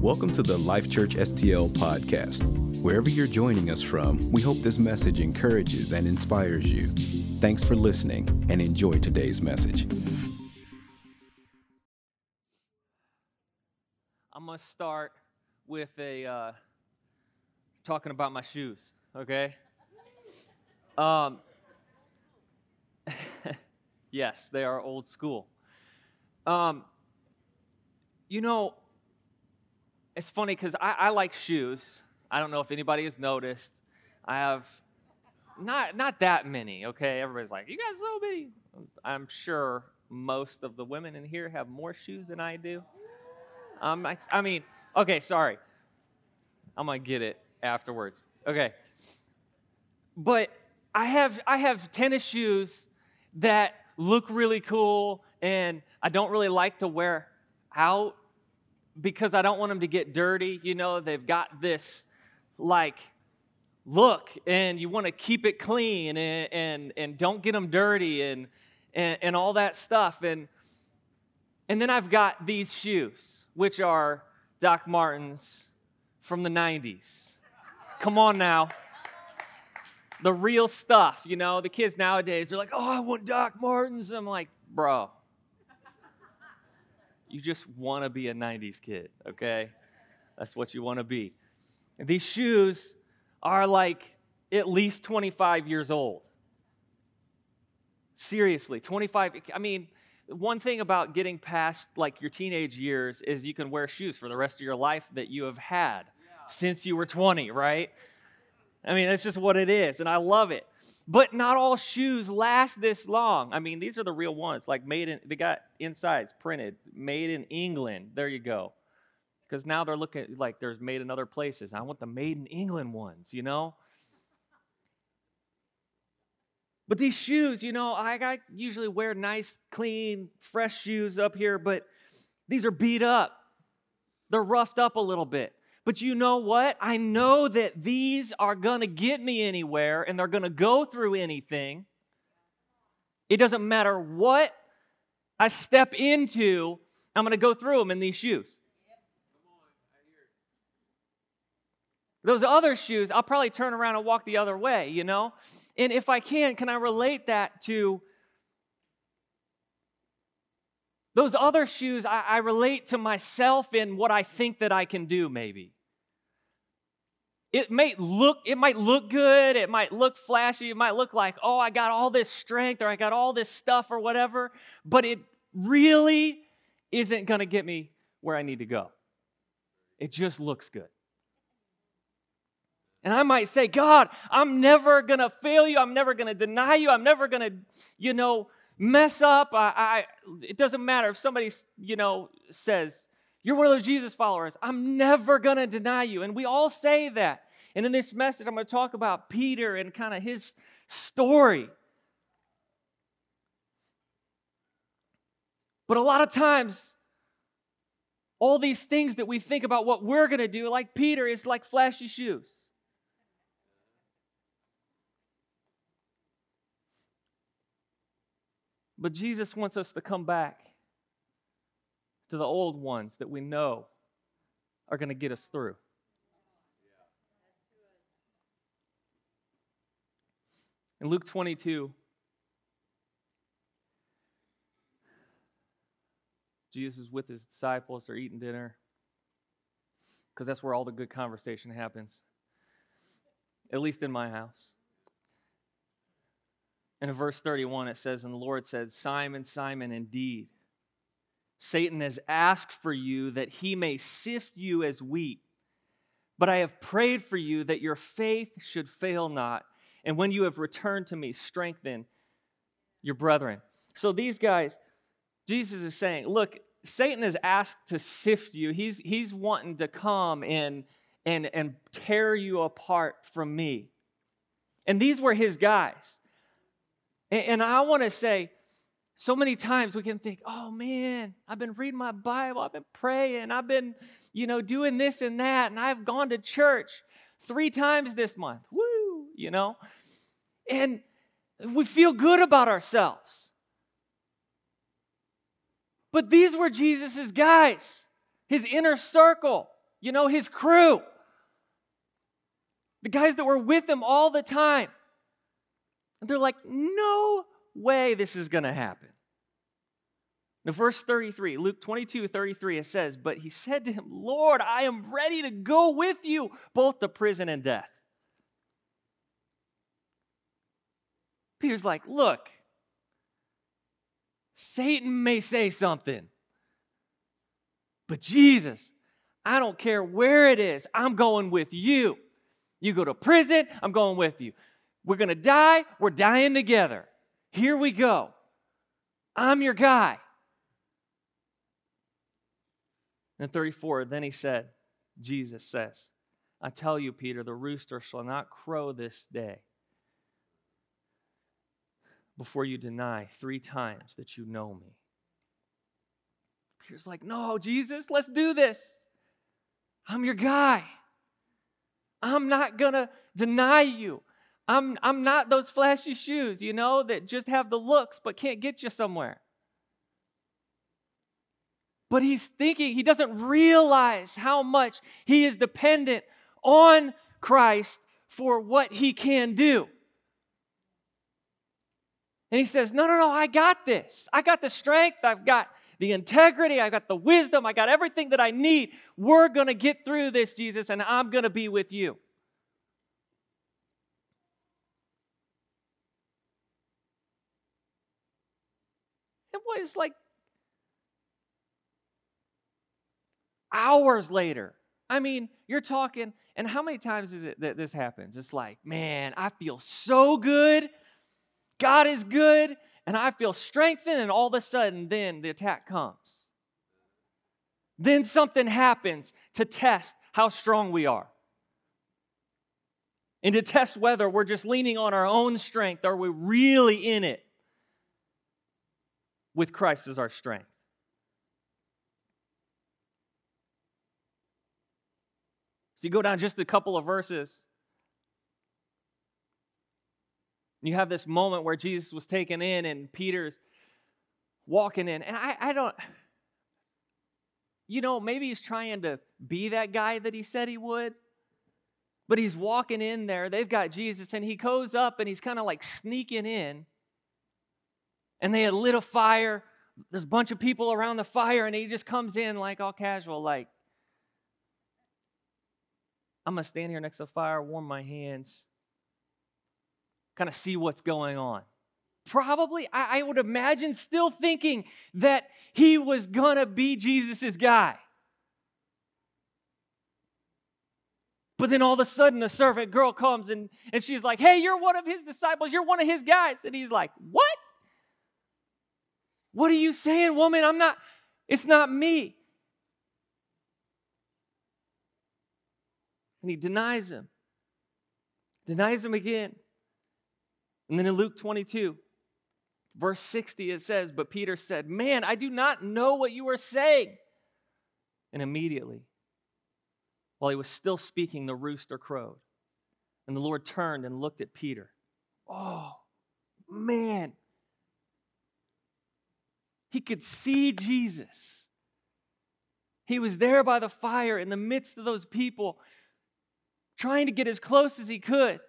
Welcome to the Life Church STL podcast. Wherever you're joining us from, we hope this message encourages and inspires you. Thanks for listening and enjoy today's message. I'm gonna start with a uh, talking about my shoes. Okay. Um. yes, they are old school. Um. You know, it's funny because I, I like shoes. I don't know if anybody has noticed. I have not not that many. Okay, everybody's like, you got so many. I'm sure most of the women in here have more shoes than I do. Um, I, I mean, okay, sorry. I'm gonna get it afterwards. Okay, but I have I have tennis shoes that look really cool, and I don't really like to wear out because I don't want them to get dirty. You know, they've got this like look, and you want to keep it clean and, and, and don't get them dirty and, and, and all that stuff. And, and then I've got these shoes, which are Doc Martens from the 90s. Come on now. The real stuff, you know, the kids nowadays, they're like, oh, I want Doc Martens. I'm like, bro, you just want to be a 90s kid, okay? That's what you want to be. And these shoes are like at least 25 years old. Seriously, 25. I mean, one thing about getting past like your teenage years is you can wear shoes for the rest of your life that you have had yeah. since you were 20, right? I mean, that's just what it is, and I love it. But not all shoes last this long. I mean, these are the real ones, like made in, they got insides printed, made in England. There you go. Because now they're looking like there's made in other places. I want the made in England ones, you know? But these shoes, you know, I, I usually wear nice, clean, fresh shoes up here, but these are beat up. They're roughed up a little bit. But you know what? I know that these are going to get me anywhere and they're going to go through anything. It doesn't matter what I step into, I'm going to go through them in these shoes. Those other shoes, I'll probably turn around and walk the other way, you know? And if I can, can I relate that to those other shoes? I, I relate to myself in what I think that I can do, maybe it may look it might look good it might look flashy it might look like oh i got all this strength or i got all this stuff or whatever but it really isn't going to get me where i need to go it just looks good and i might say god i'm never going to fail you i'm never going to deny you i'm never going to you know mess up I, I it doesn't matter if somebody you know says you're one of those Jesus followers. I'm never going to deny you. And we all say that. And in this message, I'm going to talk about Peter and kind of his story. But a lot of times, all these things that we think about what we're going to do, like Peter, is like flashy shoes. But Jesus wants us to come back to the old ones that we know are going to get us through. In Luke 22, Jesus is with his disciples, they're eating dinner, because that's where all the good conversation happens, at least in my house. In verse 31, it says, And the Lord said, Simon, Simon, indeed Satan has asked for you that he may sift you as wheat. But I have prayed for you that your faith should fail not. And when you have returned to me, strengthen your brethren. So these guys, Jesus is saying, look, Satan has asked to sift you. He's, he's wanting to come and, and, and tear you apart from me. And these were his guys. And, and I want to say, so many times we can think, oh man, I've been reading my Bible, I've been praying, I've been, you know, doing this and that, and I've gone to church three times this month. Woo, you know? And we feel good about ourselves. But these were Jesus's guys, his inner circle. you know, his crew, the guys that were with him all the time. And they're like, no way this is going to happen. Now, verse 33, Luke 22, 33, it says, But he said to him, Lord, I am ready to go with you, both to prison and death. Peter's like, Look, Satan may say something, but Jesus, I don't care where it is, I'm going with you. You go to prison, I'm going with you. We're going to die, we're dying together. Here we go. I'm your guy. And 34, then he said, Jesus says, I tell you, Peter, the rooster shall not crow this day before you deny three times that you know me. Peter's like, No, Jesus, let's do this. I'm your guy. I'm not going to deny you. I'm, I'm not those flashy shoes, you know, that just have the looks but can't get you somewhere. But he's thinking, he doesn't realize how much he is dependent on Christ for what he can do. And he says, No, no, no, I got this. I got the strength. I've got the integrity. I've got the wisdom. I got everything that I need. We're going to get through this, Jesus, and I'm going to be with you. It was like hours later. I mean, you're talking, and how many times is it that this happens? It's like, man, I feel so good. God is good, and I feel strengthened, and all of a sudden, then the attack comes. Then something happens to test how strong we are. And to test whether we're just leaning on our own strength or we're really in it with Christ as our strength. So you go down just a couple of verses. You have this moment where Jesus was taken in and Peter's walking in. And I, I don't, you know, maybe he's trying to be that guy that he said he would. But he's walking in there. They've got Jesus, and he goes up and he's kind of like sneaking in. And they had lit a fire. There's a bunch of people around the fire, and he just comes in like all casual, like, I'm going to stand here next to the fire, warm my hands, kind of see what's going on. Probably, I, I would imagine, still thinking that he was going to be Jesus' guy. But then all of a sudden, a servant girl comes and, and she's like, Hey, you're one of his disciples. You're one of his guys. And he's like, What? What are you saying, woman? I'm not, it's not me. And he denies him, denies him again. And then in Luke 22, verse 60, it says, But Peter said, Man, I do not know what you are saying. And immediately, while he was still speaking, the rooster crowed. And the Lord turned and looked at Peter. Oh, man. He could see Jesus. He was there by the fire in the midst of those people trying to get as close as he could.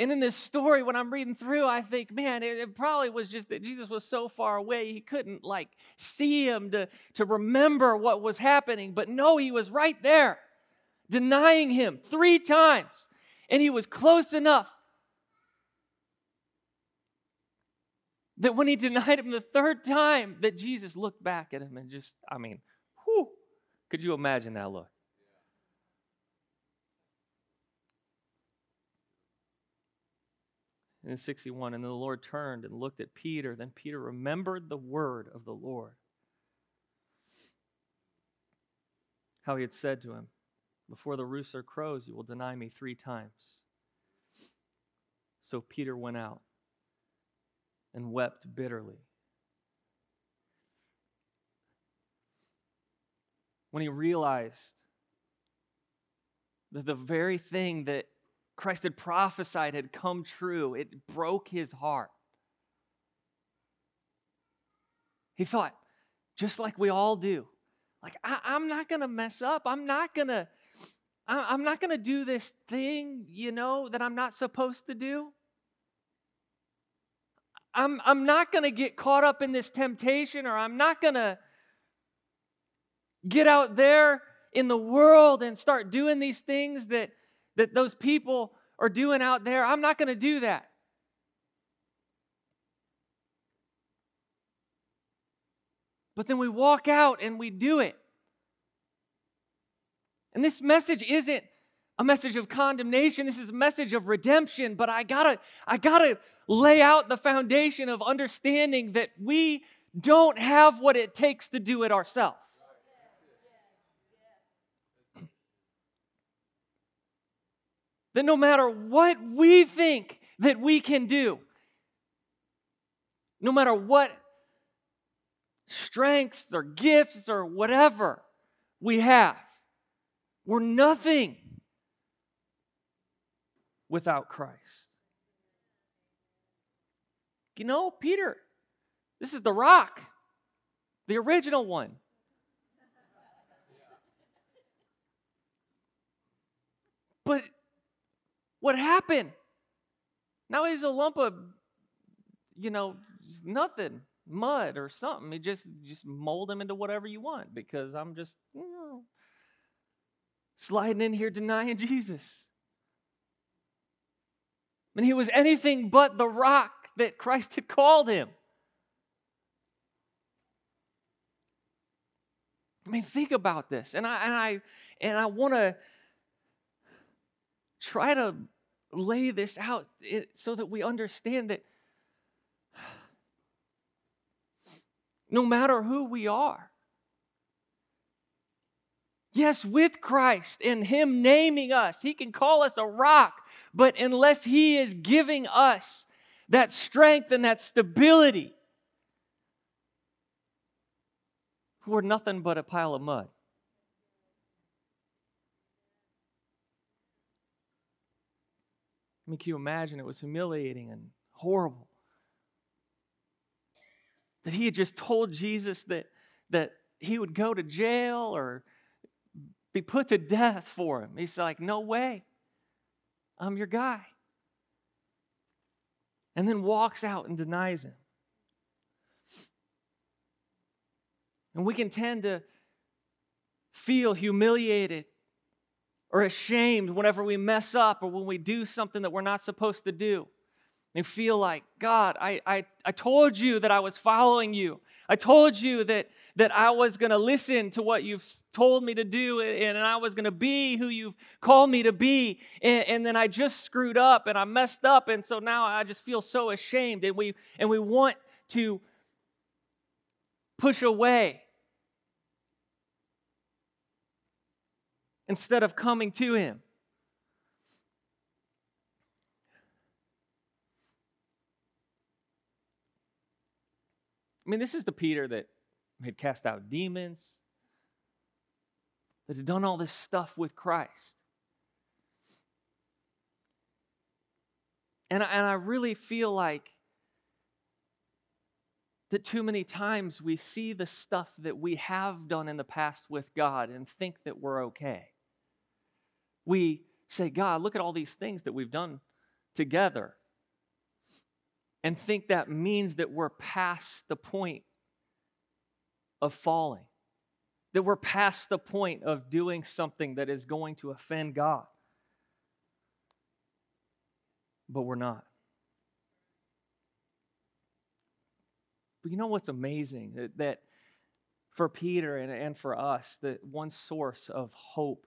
And in this story, when I'm reading through, I think, man, it, it, probably was just that Jesus was so far away, he couldn't like see him to, to remember what was happening. But no, he was right there, denying him three times. And he was close enough That when he denied him the third time, that Jesus looked back at him and just, I mean, whew, could you imagine that look? In 61, and the Lord turned and looked at Peter. Then Peter remembered the word of the Lord. How he had said to him, Before the rooster crows, you will deny me three times. So Peter went out and wept bitterly. When he realized that the very thing that Christ had prophesied had come true, it broke his heart. He thought, just like we all do, like, I, am not to mess up. I'm not going to. I'm not to do this thing, you know, that I'm not supposed to do. I'm, I'm not going to get caught up in this temptation, or I'm not going to get out there in the world and start doing these things that, that those people are doing out there. I'm not going to do that. But then we walk out and we do it. And this message isn't a message of condemnation. This is a message of redemption. But I gotta, I gotta lay out the foundation of understanding that we don't have what it takes to do it ourselves. That no matter what we think that we can do, no matter what strengths or gifts or whatever we have. We're nothing without Christ. You know, Peter, this is the rock, the original one. But what happened? Now he's a lump of, you know, nothing mud or something. You just just mold them into whatever you want because I'm just you know sliding in here denying Jesus. And he was anything but the rock that Christ had called him. I mean, think about this. And I and I and I want to try to lay this out so that we understand that no matter who we are. Yes, with Christ and Him naming us, He can call us a rock, but unless He is giving us that strength and that stability, we're nothing but a pile of mud. Mean, can you imagine? It was humiliating and horrible that he had just told Jesus that, that he would go to jail or be put to death for him. He's like, No way. I'm your guy. And then walks out and denies him. And we can tend to feel humiliated or ashamed whenever we mess up or when we do something that we're not supposed to do and feel like, God, I, I, I told you that I was following you. I told you that, that I was going to listen to what you've told me to do and, and I was going to be who you've called me to be. And, and then I just screwed up and I messed up. And so now I just feel so ashamed. And we, and we want to push away instead of coming to Him. I mean, this is the Peter that had cast out demons, that had done all this stuff with Christ. And and I really feel like that too many times we see the stuff that we have done in the past with God and think that we're okay. We say, God, look at all these things that we've done together and think that means that we're past the point of falling, that we're past the point of doing something that is going to offend God. But we're not. But you know what's amazing? That, that for Peter and, and for us, that one source of hope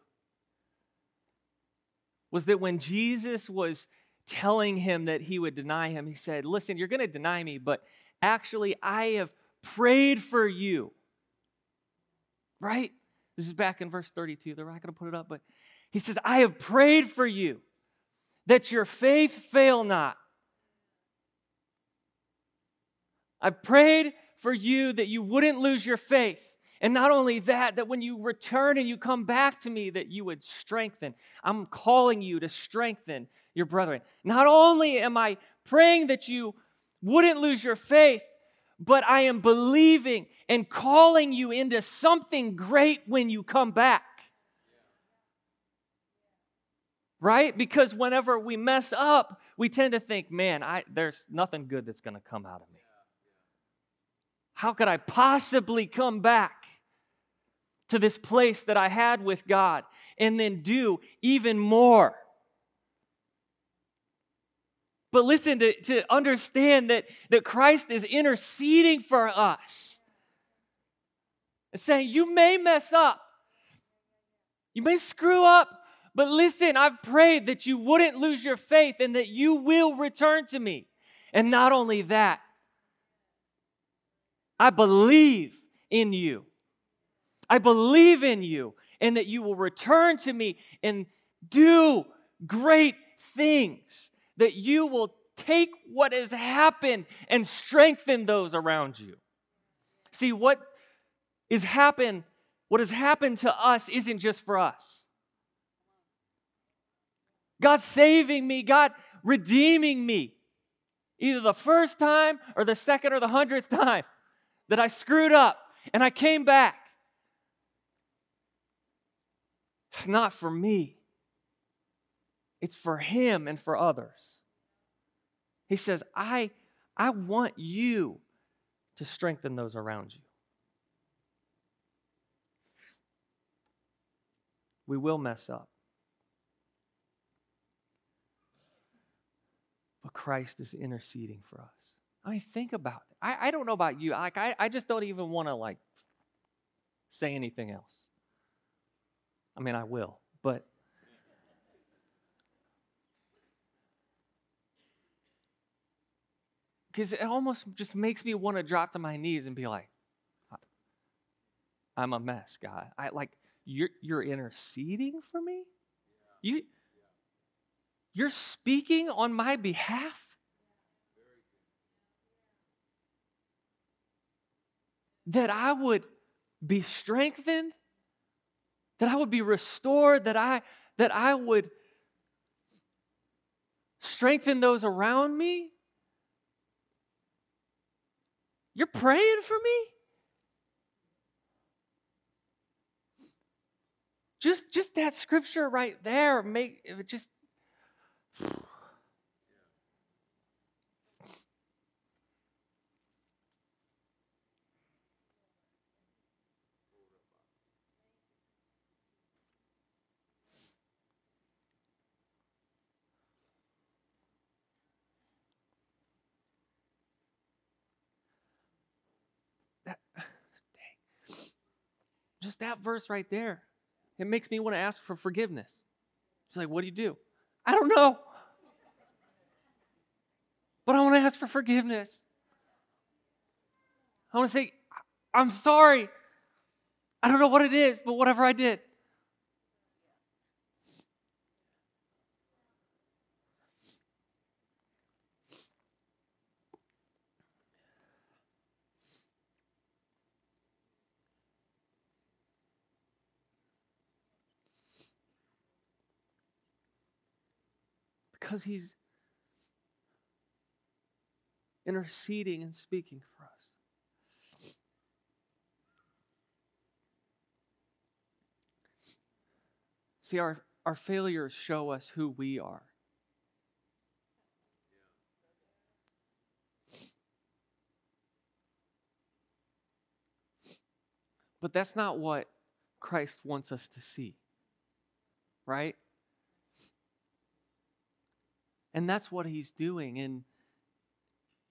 was that when Jesus was telling him that he would deny him, he said, Listen, you're going to deny me, but actually, I have prayed for you. Right? This is back in verse 32. They're not going to put it up, but he says, I have prayed for you that your faith fail not. I prayed for you that you wouldn't lose your faith. And not only that, that when you return and you come back to me, that you would strengthen. I'm calling you to strengthen your brethren. Not only am I praying that you wouldn't lose your faith, but I am believing and calling you into something great when you come back. Right? Because whenever we mess up, we tend to think, man, I, there's nothing good that's going to come out of me. How could I possibly come back to this place that I had with God and then do even more? But listen, to, to understand that, that Christ is interceding for us. saying, You may mess up, you may screw up, but listen, I've prayed that you wouldn't lose your faith and that you will return to me. And not only that, I believe in you. I believe in you and that you will return to me and do great things that you will take what has happened and strengthen those around you. See, what is happened, what has happened to us isn't just for us. God saving me, God redeeming me, either the first time or the second or the hundredth time that I screwed up and I came back. It's not for me. It's for him and for others. He says, I, I want you to strengthen those around you. We will mess up. But Christ is interceding for us. I mean, think about it. I, I don't know about you. Like, I, I just don't even want to like say anything else. I mean, I will, but because it almost just makes me want to drop to my knees and be like, I'm a mess, God. I like you're you're interceding for me? You you're speaking on my behalf? That I would be strengthened, that I would be restored, that I that I would strengthen those around me. You're praying for me? Just just that scripture right there make it just just that verse right there, it makes me want to ask for forgiveness. It's like, what do you do? I don't know. But I want to ask for forgiveness. I want to say, I'm sorry. I don't know what it is, but whatever I did, Because he's interceding and speaking for us. See, our, our failures show us who we are. But that's not what Christ wants us to see, right? And that's what he's doing in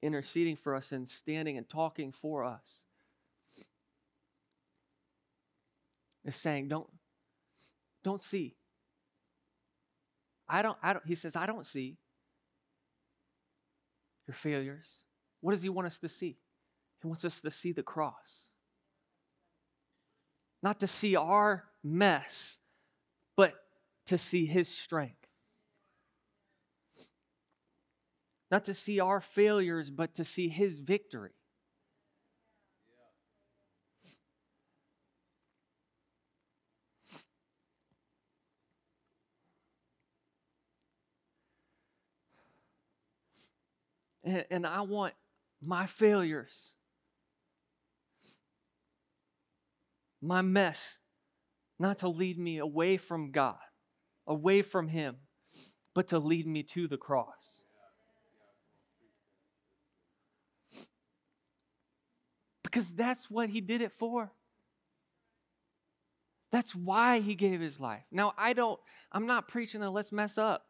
interceding for us and standing and talking for us. Is saying, don't, don't see. I don't, I don't, he says, I don't see your failures. What does he want us to see? He wants us to see the cross. Not to see our mess, but to see his strength. not to see our failures, but to see his victory. And, and I want my failures, my mess, not to lead me away from God, away from Him, but to lead me to the cross. Because that's what He did it for. That's why He gave His life. Now, I don't, I'm not preaching a let's mess up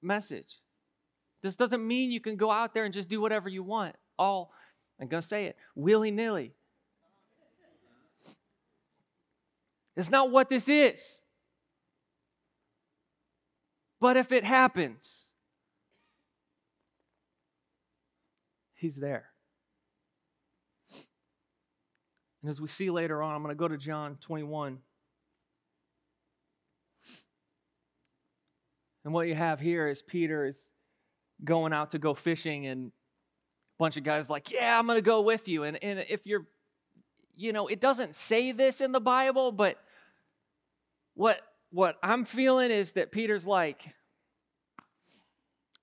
message. This doesn't mean you can go out there and just do whatever you want. All, I'm going to say it, willy nilly. It's not what this is. But if it happens, He's there. And as we see later on, I'm going to go to John 21. And what you have here is Peter is going out to go fishing, and a bunch of guys like, Yeah, I'm going to go with you. And, and if you're, you know, it doesn't say this in the Bible, but what, what I'm feeling is that Peter's like,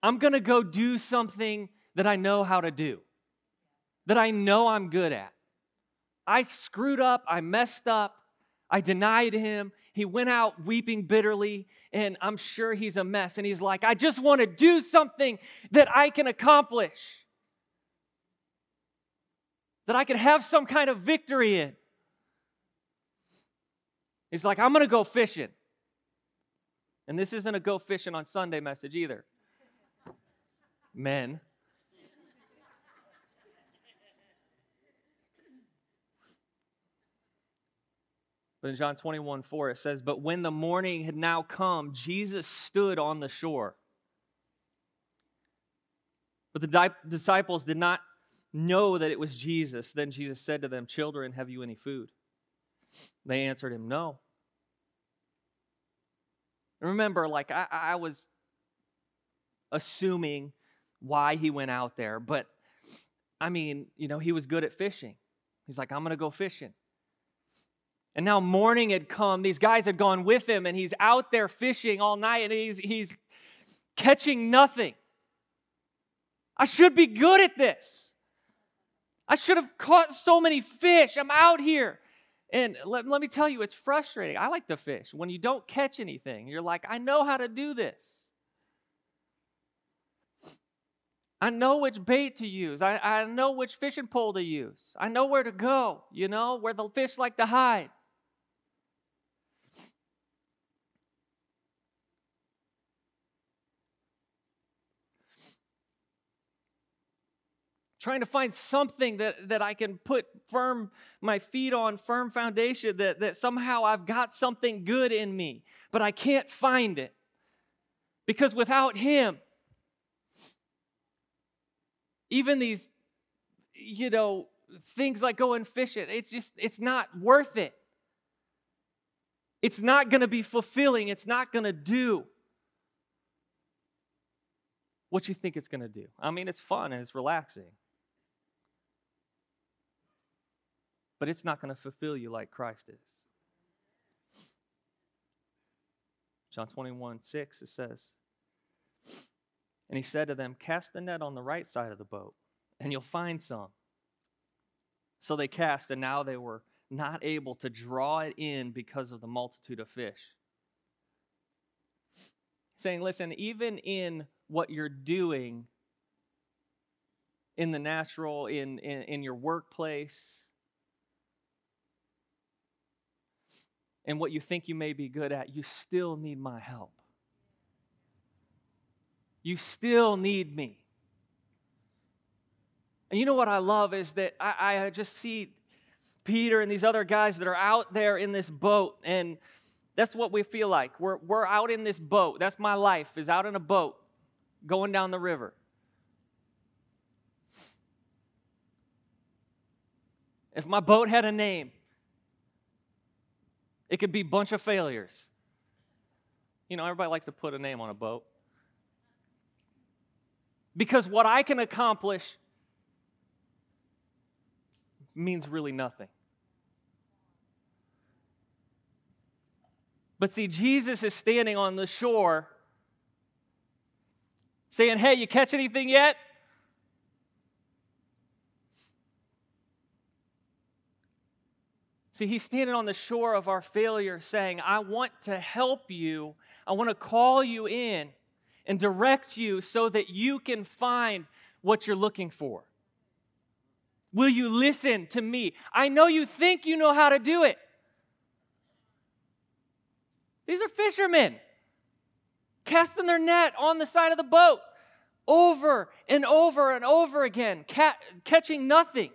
I'm going to go do something that I know how to do, that I know I'm good at. I screwed up, I messed up, I denied him, he went out weeping bitterly, and I'm sure he's a mess. And he's like, I just want to do something that I can accomplish, that I can have some kind of victory in. He's like, I'm going to go fishing. And this isn't a go fishing on Sunday message either. Men. But in John 21 4, it says, But when the morning had now come, Jesus stood on the shore. But the di- disciples did not know that it was Jesus. Then Jesus said to them, Children, have you any food? They answered him, No. remember, like, I, I was assuming why he went out there, but I mean, you know, he was good at fishing. He's like, I'm going to go fishing. And now morning had come. These guys had gone with him, and he's out there fishing all night, and he's, he's catching nothing. I should be good at this. I should have caught so many fish. I'm out here. And let, let me tell you, it's frustrating. I like to fish. When you don't catch anything, you're like, I know how to do this. I know which bait to use. I, I know which fishing pole to use. I know where to go, you know, where the fish like to hide. Trying to find something that, that I can put firm my feet on, firm foundation, that, that somehow I've got something good in me, but I can't find it. Because without Him, even these, you know, things like going fishing, it's just, it's not worth it. It's not going to be fulfilling. It's not going to do what you think it's going to do. I mean, it's fun and it's relaxing. But it's not going to fulfill you like Christ is. John 21, 6, it says, And he said to them, Cast the net on the right side of the boat, and you'll find some. So they cast, and now they were not able to draw it in because of the multitude of fish. Saying, listen, even in what you're doing in the natural, in, in, in your workplace, and what you think you may be good at, you still need my help. You still need me. And you know what I love is that I, I just see Peter and these other guys that are out there in this boat, and that's what we feel like. We're, we're out in this boat. That's my life, is out in a boat going down the river. If my boat had a name, it could be a bunch of failures. You know, everybody likes to put a name on a boat. Because what I can accomplish means really nothing. But see, Jesus is standing on the shore saying, Hey, you catch anything yet? See, he's standing on the shore of our failure saying, I want to help you. I want to call you in and direct you so that you can find what you're looking for. Will you listen to me? I know you think you know how to do it. These are fishermen casting their net on the side of the boat over and over and over again, ca- catching nothing.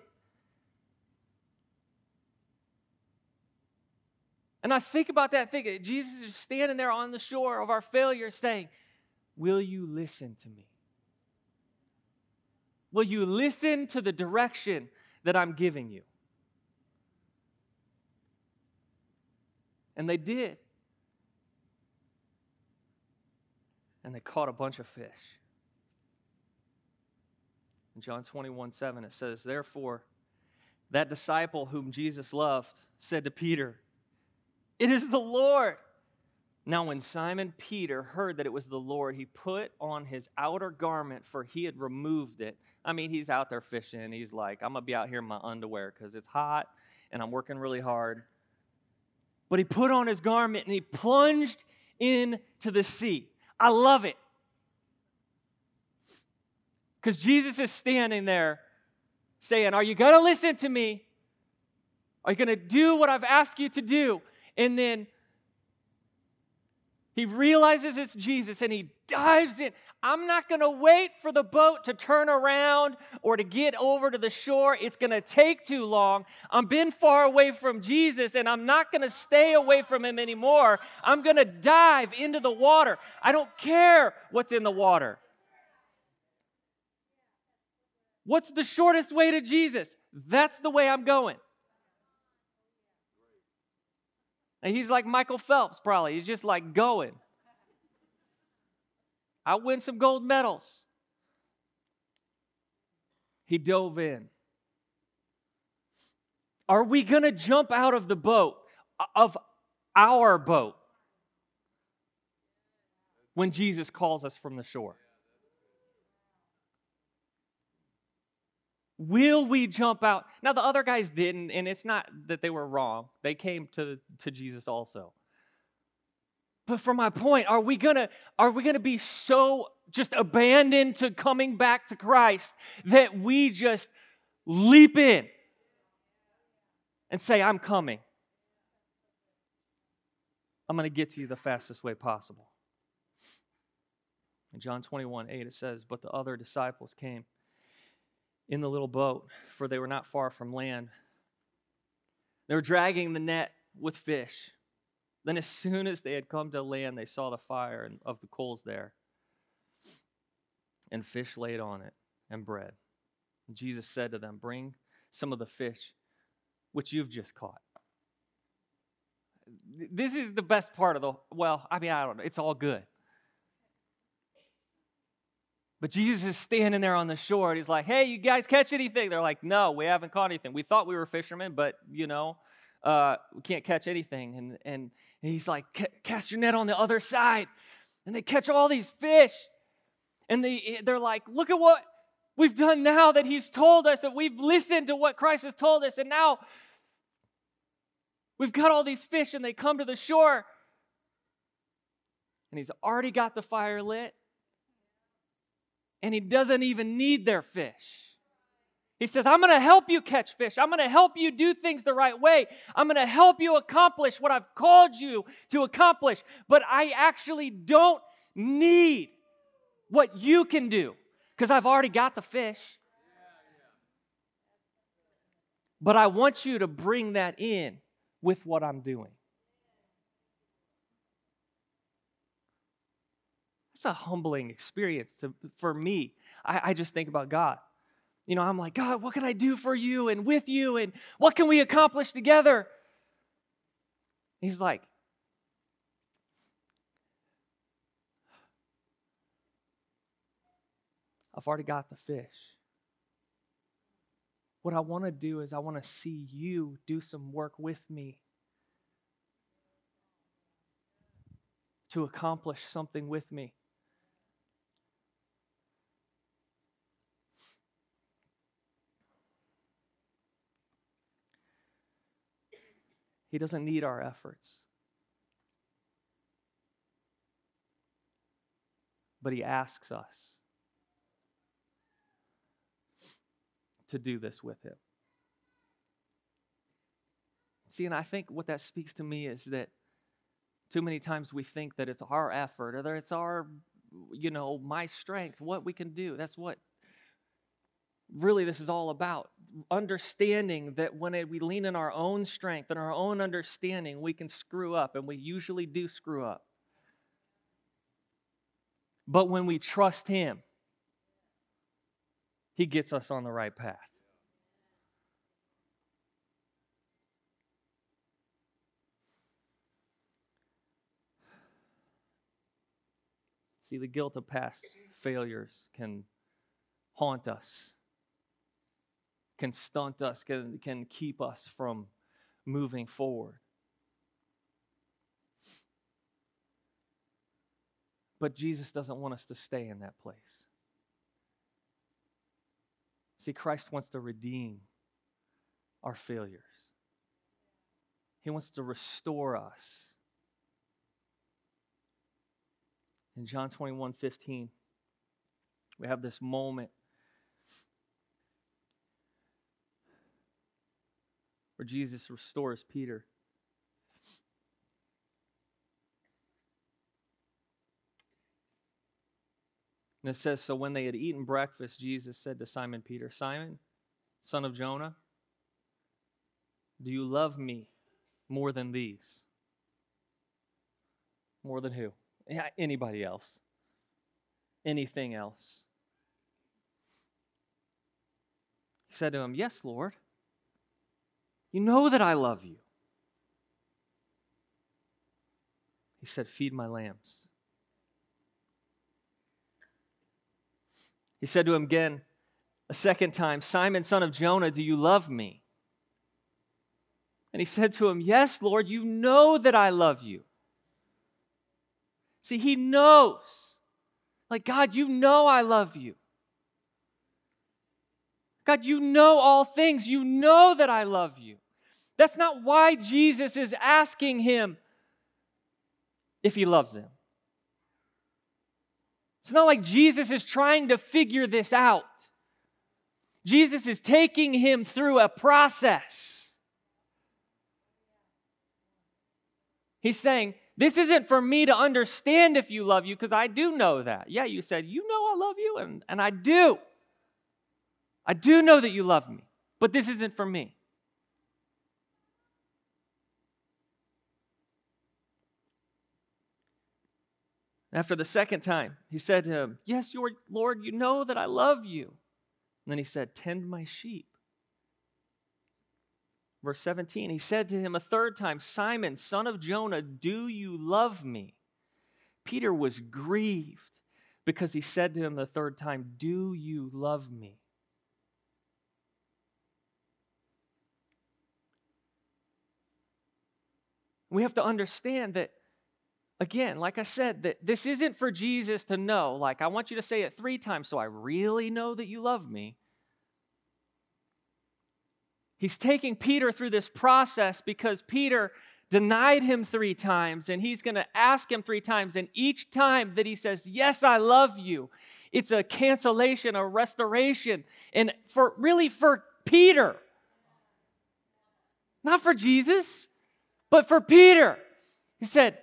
And I think about that, thinking Jesus is standing there on the shore of our failure saying, Will you listen to me? Will you listen to the direction that I'm giving you? And they did. And they caught a bunch of fish. In John 21 7, it says, Therefore, that disciple whom Jesus loved said to Peter, it is the Lord. Now, when Simon Peter heard that it was the Lord, he put on his outer garment, for he had removed it. I mean, he's out there fishing. He's like, I'm going to be out here in my underwear because it's hot and I'm working really hard. But he put on his garment and he plunged into the sea. I love it. Because Jesus is standing there saying, Are you going to listen to me? Are you going to do what I've asked you to do? And then he realizes it's Jesus and he dives in. I'm not going to wait for the boat to turn around or to get over to the shore. It's going to take too long. I've been far away from Jesus and I'm not going to stay away from him anymore. I'm going to dive into the water. I don't care what's in the water. What's the shortest way to Jesus? That's the way I'm going. And he's like Michael Phelps, probably. He's just like going. I win some gold medals. He dove in. Are we going to jump out of the boat, of our boat, when Jesus calls us from the shore? Will we jump out? Now, the other guys didn't, and it's not that they were wrong. They came to, to Jesus also. But for my point, are we gonna are we gonna be so just abandoned to coming back to Christ that we just leap in and say, I'm coming. I'm gonna get to you the fastest way possible. In John 21, 8, it says, But the other disciples came in the little boat, for they were not far from land. They were dragging the net with fish. Then, as soon as they had come to land, they saw the fire of the coals there, and fish laid on it, and bread. And Jesus said to them, Bring some of the fish which you've just caught. This is the best part of the, well, I mean, I don't know, it's all good. But Jesus is standing there on the shore and he's like, hey, you guys catch anything? They're like, no, we haven't caught anything. We thought we were fishermen, but, you know, uh, we can't catch anything. And, and, and he's like, cast your net on the other side. And they catch all these fish. And they, they're like, look at what we've done now that he's told us, that we've listened to what Christ has told us. And now we've got all these fish and they come to the shore. And he's already got the fire lit and he doesn't even need their fish. He says, I'm going to help you catch fish. I'm going to help you do things the right way. I'm going to help you accomplish what I've called you to accomplish. But I actually don't need what you can do because I've already got the fish. But I want you to bring that in with what I'm doing. It's a humbling experience to, for me. I, I just think about God. You know, I'm like, God, what can I do for you and with you? And what can we accomplish together? He's like, I've already got the fish. What I want to do is, I want to see you do some work with me to accomplish something with me. He doesn't need our efforts. But He asks us to do this with Him. See, and I think what that speaks to me is that too many times we think that it's our effort or that it's our, you know, my strength, what we can do. That's what really this is all about. Understanding that when we lean in our own strength and our own understanding, we can screw up, and we usually do screw up. But when we trust Him, He gets us on the right path. See, the guilt of past failures can haunt us, can stunt us, can, can keep us from moving forward. But Jesus doesn't want us to stay in that place. See, Christ wants to redeem our failures, He wants to restore us. In John 21 15, we have this moment where Jesus restores Peter. And it says, So when they had eaten breakfast, Jesus said to Simon Peter, Simon, son of Jonah, do you love me more than these? More than who? Yeah, anybody else. Anything else. He said to him, Yes, Lord. You know that I love you. He said, Feed my lambs. He said to him again, a second time, Simon, son of Jonah, do you love me? And he said to him, Yes, Lord, you know that I love you. See, he knows. Like, God, you know I love you. God, you know all things. You know that I love you. That's not why Jesus is asking him if he loves him. It's not like Jesus is trying to figure this out. Jesus is taking him through a process. He's saying, this isn't for me to understand if you love you, because I do know that. Yeah, you said, You know I love you, and, and I do. I do know that you love me, but this isn't for me. After the second time, he said to him, Yes, your Lord, you know that I love you. And then he said, Tend my sheep. Verse 17, he said to him a third time, Simon, son of Jonah, do you love me? Peter was grieved because he said to him the third time, Do you love me? We have to understand that, again, like I said, that this isn't for Jesus to know. Like, I want you to say it three times so I really know that you love me. He's taking Peter through this process because Peter denied him three times, and he's going to ask him three times. And each time that he says, Yes, I love you, it's a cancellation, a restoration. And for really for Peter, not for Jesus, but for Peter. He said,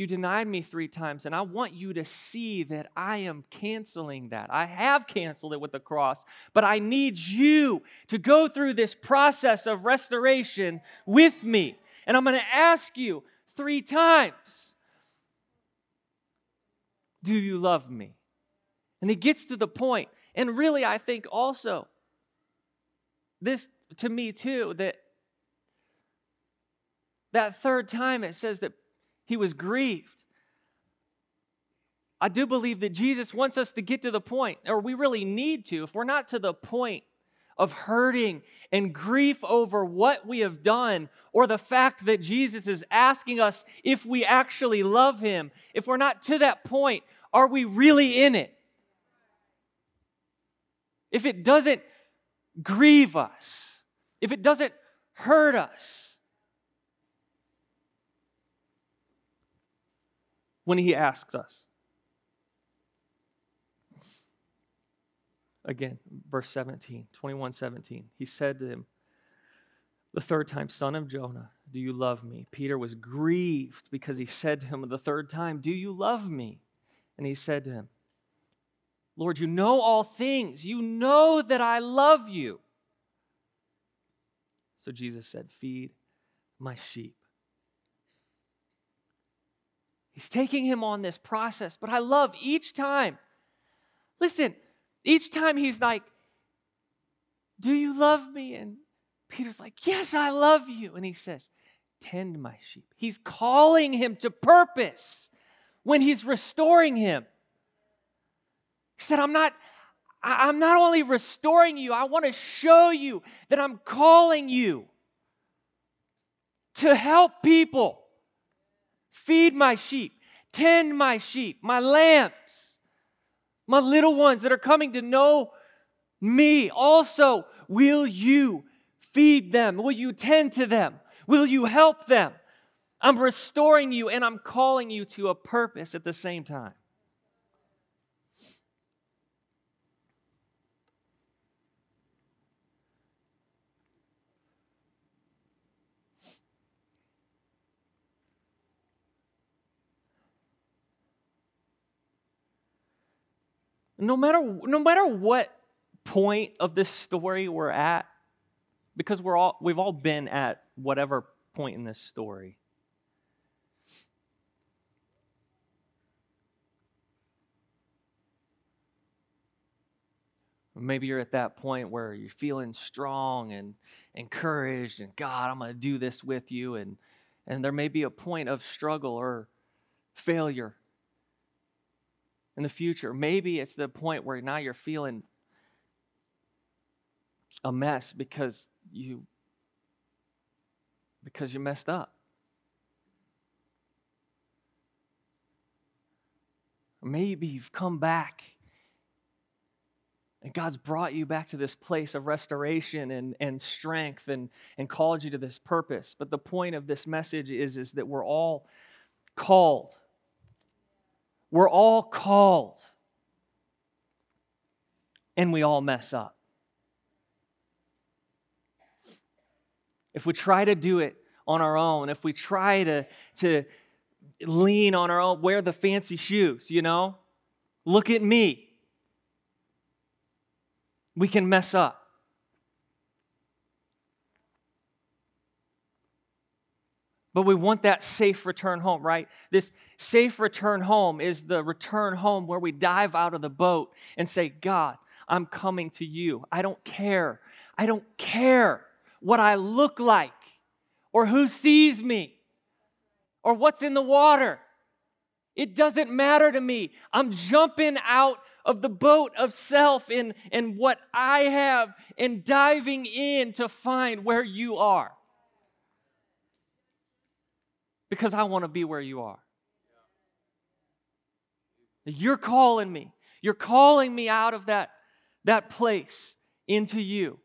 you denied me three times, and I want you to see that I am canceling that. I have canceled it with the cross, but I need you to go through this process of restoration with me. And I'm going to ask you three times Do you love me? And he gets to the point, and really, I think also, this to me too, that that third time it says that he was grieved. I do believe that Jesus wants us to get to the point, or we really need to, if we're not to the point of hurting and grief over what we have done, or the fact that Jesus is asking us if we actually love him, if we're not to that point, are we really in it? If it doesn't grieve us, if it doesn't hurt us, when he asks us. Again, verse 17, 21 17. He said to him the third time, Son of Jonah, do you love me? Peter was grieved because he said to him the third time, Do you love me? And he said to him, Lord, you know all things. You know that I love you. So Jesus said, Feed my sheep. He's taking him on this process, but I love each time. Listen, each time he's like, Do you love me? And Peter's like, Yes, I love you. And he says, Tend my sheep. He's calling him to purpose when he's restoring him. He said, I'm not. I'm not only restoring you, I want to show you that I'm calling you to help people feed my sheep, tend my sheep, my lambs, my little ones that are coming to know me. Also, will you feed them? Will you tend to them? Will you help them? I'm restoring you and I'm calling you to a purpose at the same time. No matter, no matter what point of this story we're at, because we're all, we've all been at whatever point in this story. Maybe you're at that point where you're feeling strong and encouraged, and God, I'm going to do this with you. And, and there may be a point of struggle or failure in the future. Maybe it's the point where now you're feeling a mess because you because you messed up. Maybe you've come back and God's brought you back to this place of restoration and, and strength and, and called you to this purpose. But the point of this message is, is that we're all called. We're all called. And we all mess up. if we try to do it on our own, if we try to, to lean on our own, wear the fancy shoes, you know, look at me, we can mess up. But we want that safe return home, right? This safe return home is the return home where we dive out of the boat and say, God, I'm coming to you. I don't care. I don't care what I look like or who sees me or what's in the water. It doesn't matter to me. I'm jumping out of the boat of self and, and what I have and diving in to find where you are. Because I want to be where you are. You're calling me. You're calling me out of that, that place into you.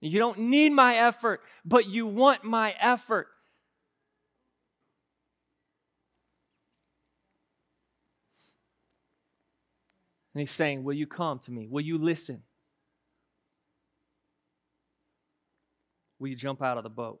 You don't need my effort, but you want my effort. And he's saying, Will you come to me? Will you listen? Will you jump out of the boat?